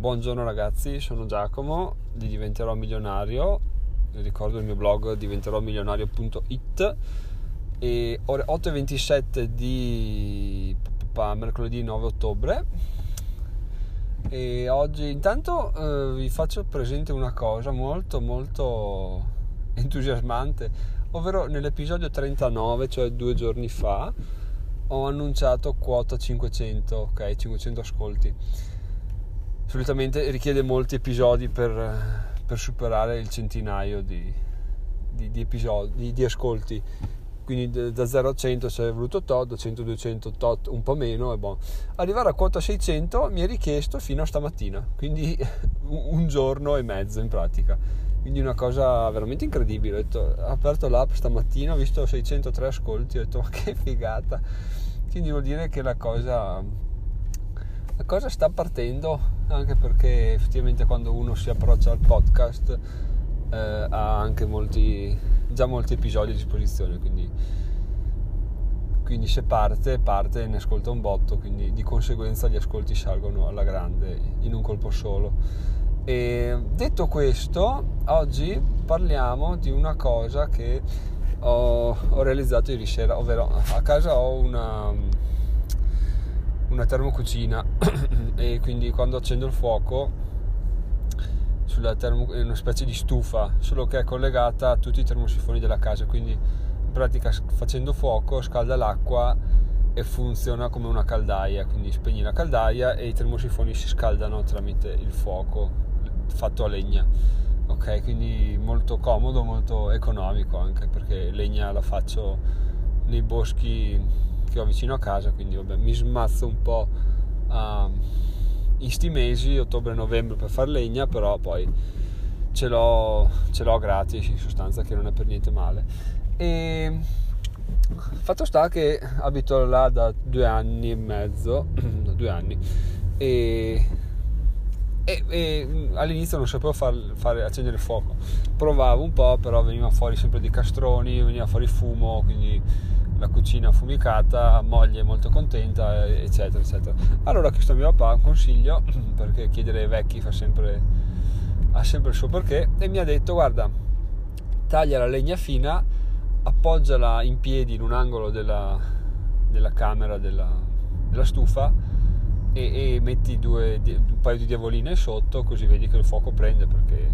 Buongiorno ragazzi, sono Giacomo di Diventerò Milionario, ricordo il mio blog diventeròmilionario.it e ore 8.27 di mercoledì 9 ottobre. E oggi intanto eh, vi faccio presente una cosa molto molto entusiasmante, ovvero nell'episodio 39, cioè due giorni fa, ho annunciato quota 500, ok, 500 ascolti solitamente richiede molti episodi per, per superare il centinaio di, di, di episodi, di, ascolti. Quindi da 0 a 100 ci è voluto tot, 100, 200, tot, un po' meno e buono. Arrivare a quota 600 mi è richiesto fino a stamattina, quindi un giorno e mezzo in pratica. Quindi una cosa veramente incredibile. Ho, detto, ho aperto l'app stamattina, ho visto 603 ascolti, ho detto ma che figata. Quindi vuol dire che la cosa la cosa sta partendo anche perché effettivamente quando uno si approccia al podcast eh, ha anche molti, già molti episodi a disposizione quindi, quindi se parte parte e ne ascolta un botto quindi di conseguenza gli ascolti salgono alla grande in un colpo solo. E detto questo oggi parliamo di una cosa che ho, ho realizzato ieri sera ovvero a casa ho una una termocucina e quindi quando accendo il fuoco sulla termo, è una specie di stufa solo che è collegata a tutti i termosifoni della casa quindi in pratica facendo fuoco scalda l'acqua e funziona come una caldaia quindi spegni la caldaia e i termosifoni si scaldano tramite il fuoco fatto a legna. Ok quindi molto comodo molto economico anche perché legna la faccio nei boschi che ho vicino a casa, quindi vabbè, mi smazzo un po' uh, in sti mesi, ottobre-novembre per far legna, però poi ce l'ho, ce l'ho gratis in sostanza che non è per niente male. E fatto sta che abito là da due anni e mezzo, due anni, e, e, e all'inizio non sapevo far, fare, accendere il fuoco. Provavo un po', però veniva fuori sempre dei castroni, veniva fuori fumo, quindi la cucina affumicata, moglie molto contenta, eccetera, eccetera. Allora chiesto a mio papà un consiglio, perché chiedere ai vecchi fa sempre, ha sempre il suo perché, e mi ha detto, guarda, taglia la legna fina, appoggiala in piedi in un angolo della, della camera della, della stufa e, e metti due, un paio di diavoline sotto, così vedi che il fuoco prende, perché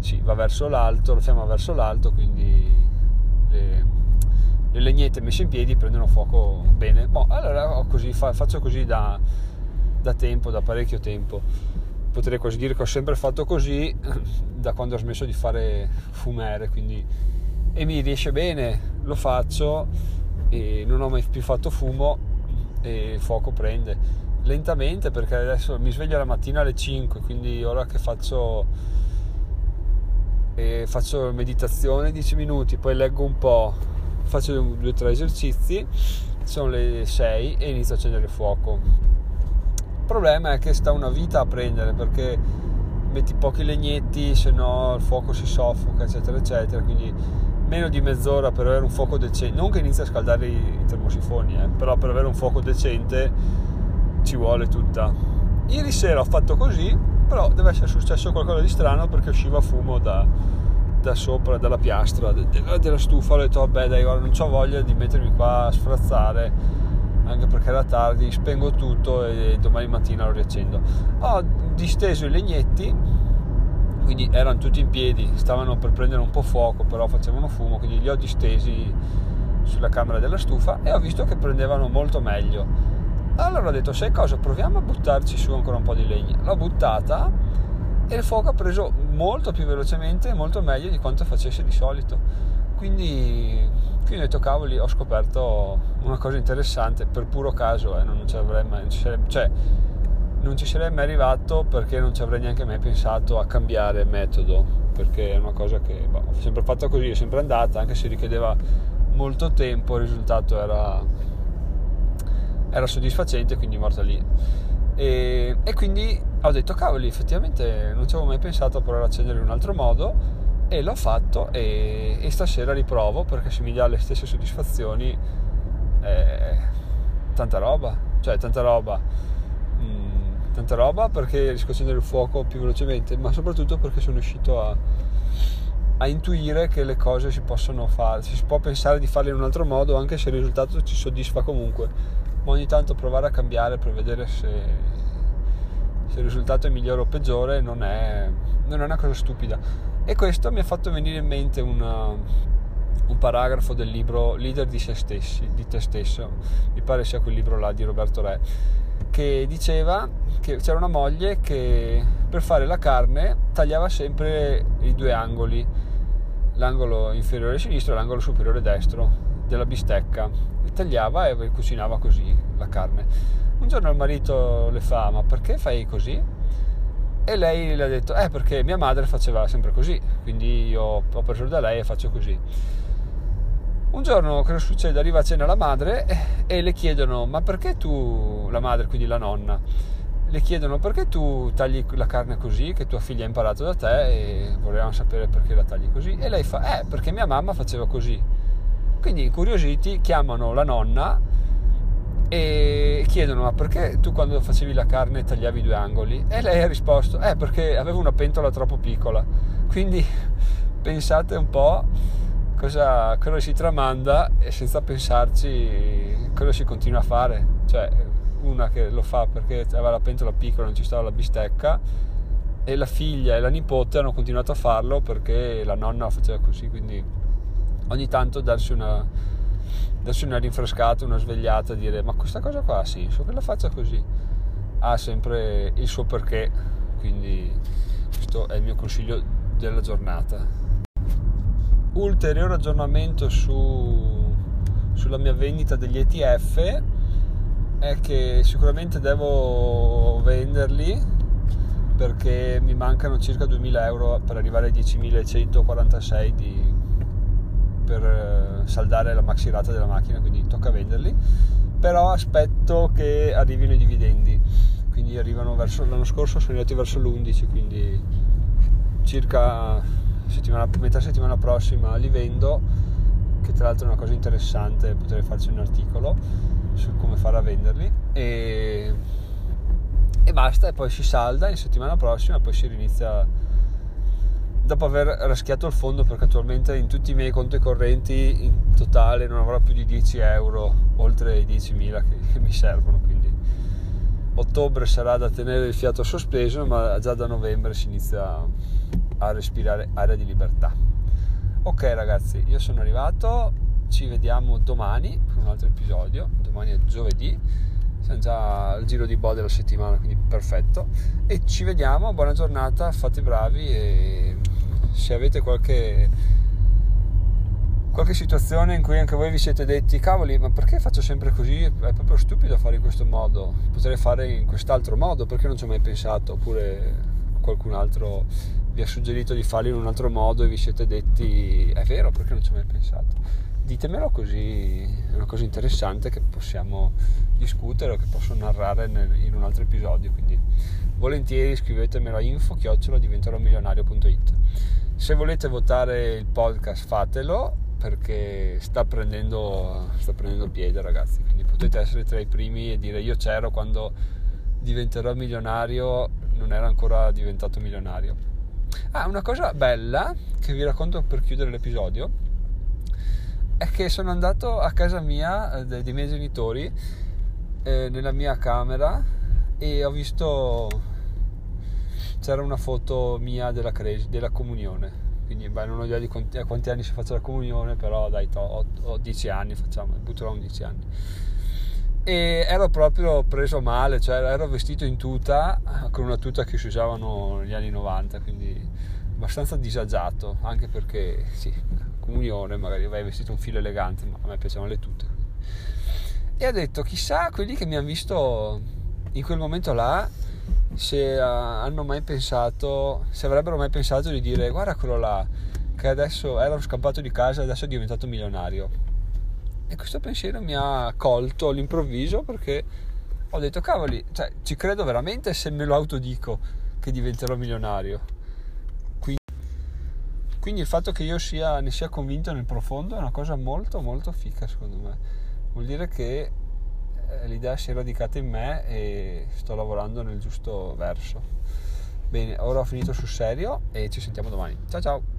sì, va verso l'alto, la fiamma va verso l'alto, quindi le, le legnette messe in piedi prendono fuoco bene. Boh, allora così, faccio così da, da tempo, da parecchio tempo. Potrei quasi dire che ho sempre fatto così da quando ho smesso di fare fumere, quindi e mi riesce bene, lo faccio e non ho mai più fatto fumo e il fuoco prende lentamente perché adesso mi sveglio la mattina alle 5 quindi ora che faccio eh, faccio meditazione 10 minuti poi leggo un po' faccio due o tre esercizi, sono le 6 e inizio a accendere il fuoco. Il problema è che sta una vita a prendere perché metti pochi legnetti, se no il fuoco si soffoca, eccetera, eccetera. Quindi meno di mezz'ora per avere un fuoco decente, non che inizi a scaldare i termosifoni, eh, però per avere un fuoco decente ci vuole tutta. Ieri sera ho fatto così, però deve essere successo qualcosa di strano perché usciva fumo da, da sopra dalla piastra della stufa ho detto vabbè dai guarda non ho voglia di mettermi qua a sfrazzare anche perché era tardi spengo tutto e domani mattina lo riaccendo. Ho disteso i legnetti quindi erano tutti in piedi stavano per prendere un po' fuoco però facevano fumo quindi li ho distesi sulla camera della stufa e ho visto che prendevano molto meglio. Allora ho detto sai cosa? Proviamo a buttarci su ancora un po' di legna. L'ho buttata e il fuoco ha preso molto più velocemente e molto meglio di quanto facesse di solito. Quindi, quindi ho detto cavoli ho scoperto una cosa interessante per puro caso eh, non, ci avrei mai, non ci sarei, cioè, non ci sarei mai arrivato perché non ci avrei neanche mai pensato a cambiare metodo perché è una cosa che boh, ho sempre fatto così è sempre andata anche se richiedeva molto tempo il risultato era, era soddisfacente quindi morta lì e, e quindi ho detto cavoli effettivamente non ci avevo mai pensato a provare a accendere in un altro modo. E l'ho fatto e, e stasera riprovo perché se mi dà le stesse soddisfazioni eh, tanta roba. Cioè tanta roba. Mm, tanta roba perché riesco a accendere il fuoco più velocemente, ma soprattutto perché sono riuscito a, a intuire che le cose si possono fare, si può pensare di farle in un altro modo anche se il risultato ci soddisfa comunque, ma ogni tanto provare a cambiare per vedere se, se il risultato è migliore o peggiore non è, non è una cosa stupida. E questo mi ha fatto venire in mente una, un paragrafo del libro Leader di se stessi, di te stesso, mi pare sia quel libro là di Roberto Re, che diceva che c'era una moglie che per fare la carne tagliava sempre i due angoli, l'angolo inferiore sinistro e l'angolo superiore destro della bistecca. Tagliava e cucinava così la carne. Un giorno il marito le fa: Ma perché fai così? E lei le ha detto: Eh, perché mia madre faceva sempre così, quindi io ho preso da lei e faccio così. Un giorno cosa succede? Arriva a cena la madre e le chiedono: Ma perché tu, la madre, quindi la nonna, le chiedono perché tu tagli la carne così, che tua figlia ha imparato da te e volevano sapere perché la tagli così. E lei fa: Eh, perché mia mamma faceva così. Quindi incuriositi chiamano la nonna e chiedono: Ma perché tu quando facevi la carne tagliavi due angoli? E lei ha risposto: Eh, perché avevo una pentola troppo piccola. Quindi pensate un po' cosa, cosa si tramanda e senza pensarci cosa si continua a fare. Cioè, una che lo fa perché aveva la pentola piccola, non ci stava la bistecca, e la figlia e la nipote hanno continuato a farlo perché la nonna faceva così. Quindi ogni tanto darsi una, darsi una rinfrescata, una svegliata, dire ma questa cosa qua ha senso che la faccia così. Ha sempre il suo perché. Quindi questo è il mio consiglio della giornata ulteriore aggiornamento su, sulla mia vendita degli ETF è che sicuramente devo venderli perché mi mancano circa 2000 euro per arrivare ai 10.146 di, per eh, saldare la maxirata della macchina quindi tocca venderli. Però aspetto che arrivino i dividendi. Quindi arrivano verso l'anno scorso sono arrivati verso l'11 quindi circa settimana, metà settimana prossima li vendo, che tra l'altro è una cosa interessante, potrei farci un articolo su come fare a venderli. E, e basta e poi si salda in settimana prossima poi si rinizia dopo aver raschiato il fondo perché attualmente in tutti i miei conti correnti in totale non avrò più di 10 euro oltre i 10.000 che, che mi servono quindi ottobre sarà da tenere il fiato sospeso ma già da novembre si inizia a respirare aria di libertà. Ok ragazzi, io sono arrivato, ci vediamo domani per un altro episodio, domani è giovedì, siamo già al giro di boh della settimana, quindi perfetto. E ci vediamo, buona giornata, fate bravi e se avete qualche, qualche situazione in cui anche voi vi siete detti cavoli ma perché faccio sempre così? È proprio stupido fare in questo modo. Potrei fare in quest'altro modo perché non ci ho mai pensato? Oppure qualcun altro vi ha suggerito di farlo in un altro modo e vi siete detti è vero perché non ci ho mai pensato? Ditemelo così è una cosa interessante che possiamo discutere o che posso narrare nel, in un altro episodio quindi volentieri scrivetemelo a info chiocciola diventerò se volete votare il podcast fatelo perché sta prendendo, sta prendendo piede ragazzi. Quindi potete essere tra i primi e dire io c'ero quando diventerò milionario non era ancora diventato milionario. Ah, una cosa bella che vi racconto per chiudere l'episodio è che sono andato a casa mia, eh, dei, miei genitori, eh, nella mia camera e ho visto c'era una foto mia della, cres- della comunione. Quindi beh, non ho idea di quanti, quanti, anni si faccia la comunione, però dai, ho, ho 10 anni, facciamo, butterò un 10 anni e ero proprio preso male, cioè ero vestito in tuta, con una tuta che si usavano negli anni 90, quindi abbastanza disagiato, anche perché sì, comunione, magari vai vestito un filo elegante, ma a me piacevano le tute. E ho detto, chissà quelli che mi hanno visto in quel momento là, se hanno mai pensato, se avrebbero mai pensato di dire, guarda quello là, che adesso era scappato di casa e adesso è diventato milionario e questo pensiero mi ha colto all'improvviso perché ho detto, cavoli, cioè, ci credo veramente se me lo autodico che diventerò milionario. Quindi, quindi il fatto che io sia, ne sia convinto nel profondo è una cosa molto molto fica secondo me. Vuol dire che eh, l'idea si è radicata in me e sto lavorando nel giusto verso. Bene, ora ho finito sul serio e ci sentiamo domani. Ciao ciao!